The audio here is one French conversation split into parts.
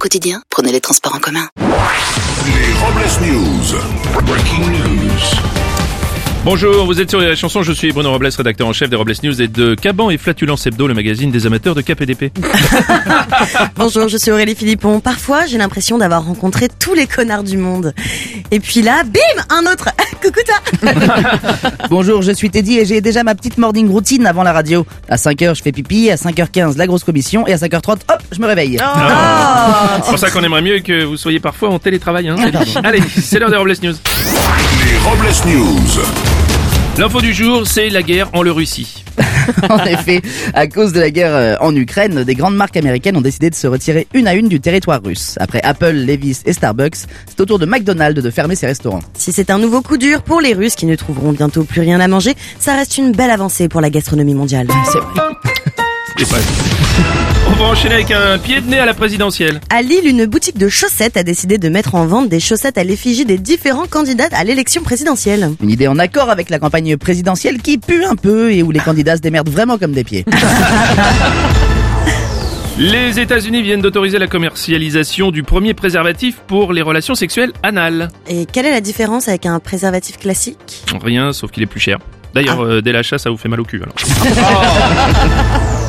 Au quotidien, prenez les transports en commun. Les Robles News. Breaking news. Bonjour, vous êtes sur les chansons, je suis Bruno Robles, rédacteur en chef des Robles News et de Caban et Flatulence Hebdo, le magazine des amateurs de KPDP. Bonjour, je suis Aurélie Philippon. Parfois, j'ai l'impression d'avoir rencontré tous les connards du monde. Et puis là, bim, un autre. Coucou toi. Bonjour, je suis Teddy et j'ai déjà ma petite morning routine avant la radio. À 5h, je fais pipi, à 5h15, la grosse commission et à 5h30, hop, je me réveille. C'est pour ça qu'on aimerait mieux que vous soyez parfois en télétravail. Hein Allez, c'est l'heure des Robles News. Les Robles News. L'info du jour, c'est la guerre en le Russie. en effet, à cause de la guerre euh, en Ukraine, des grandes marques américaines ont décidé de se retirer une à une du territoire russe. Après Apple, Levi's et Starbucks, c'est au tour de McDonald's de fermer ses restaurants. Si c'est un nouveau coup dur pour les Russes qui ne trouveront bientôt plus rien à manger, ça reste une belle avancée pour la gastronomie mondiale. C'est vrai. Enchaîner avec un pied de nez à la présidentielle. À Lille, une boutique de chaussettes a décidé de mettre en vente des chaussettes à l'effigie des différents candidats à l'élection présidentielle. Une idée en accord avec la campagne présidentielle qui pue un peu et où les candidats se démerdent vraiment comme des pieds. Les États-Unis viennent d'autoriser la commercialisation du premier préservatif pour les relations sexuelles anales. Et quelle est la différence avec un préservatif classique? Rien, sauf qu'il est plus cher. D'ailleurs, euh, dès l'achat, ça vous fait mal au cul. Alors.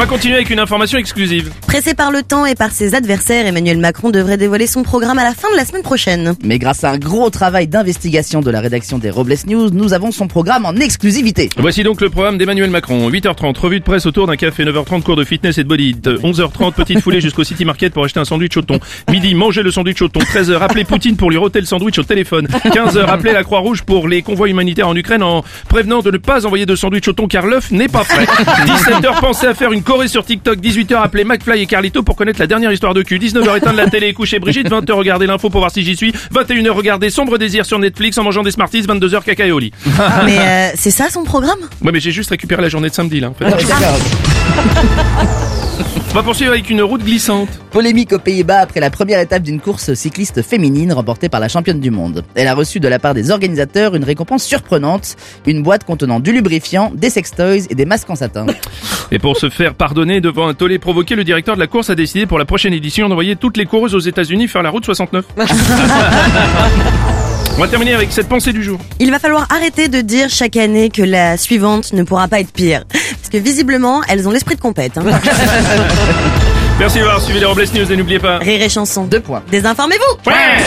va continuer avec une information exclusive. Pressé par le temps et par ses adversaires, Emmanuel Macron devrait dévoiler son programme à la fin de la semaine prochaine. Mais grâce à un gros travail d'investigation de la rédaction des Robles News, nous avons son programme en exclusivité. Voici donc le programme d'Emmanuel Macron. 8h30, revue de presse autour d'un café. 9h30, cours de fitness et de body. De 11h30, petite foulée jusqu'au City Market pour acheter un sandwich au thon. Midi, manger le sandwich au thon. 13h, appeler Poutine pour lui roter le sandwich au téléphone. 15h, appeler la Croix-Rouge pour les convois humanitaires en Ukraine en prévenant de ne pas envoyer de sandwich au thon car l'œuf n'est pas prêt. 17h, penser à faire une choré sur TikTok. 18h, appeler McFly et Carlito pour connaître la dernière histoire de cul. 19h, éteindre la télé et coucher Brigitte. 20h, regarder l'info pour voir si j'y suis. 21h, regarder Sombre Désir sur Netflix en mangeant des Smarties. 22h, caca et au lit. Mais euh, c'est ça son programme? Ouais, mais j'ai juste récupéré la journée de samedi, là, en fait. Ah. On va poursuivre avec une route glissante. Polémique aux Pays-Bas après la première étape d'une course cycliste féminine remportée par la championne du monde. Elle a reçu de la part des organisateurs une récompense surprenante, une boîte contenant du lubrifiant, des sextoys et des masques en satin. Et pour se faire pardonner devant un tollé provoqué, le directeur de la course a décidé pour la prochaine édition d'envoyer toutes les coureuses aux États-Unis faire la route 69. On va terminer avec cette pensée du jour. Il va falloir arrêter de dire chaque année que la suivante ne pourra pas être pire. Parce que visiblement, elles ont l'esprit de compète. Hein. Merci d'avoir suivi les Robles News et n'oubliez pas. Rire et chanson. Deux points. Désinformez-vous Ouais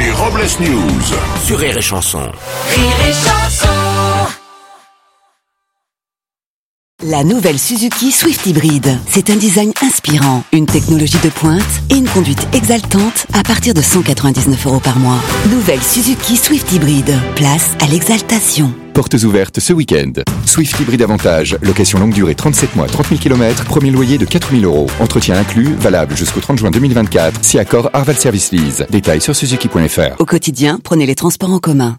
Les Robles News. Sur Rire et Chanson. La nouvelle Suzuki Swift Hybrid. C'est un design inspirant, une technologie de pointe et une conduite exaltante à partir de 199 euros par mois. Nouvelle Suzuki Swift Hybrid. Place à l'exaltation. Portes ouvertes ce week-end. Swift Hybrid Avantage, location longue durée 37 mois, 30 000 km, premier loyer de 4 000 euros. Entretien inclus, valable jusqu'au 30 juin 2024, si accord Arval Service Lease. Détails sur suzuki.fr. Au quotidien, prenez les transports en commun.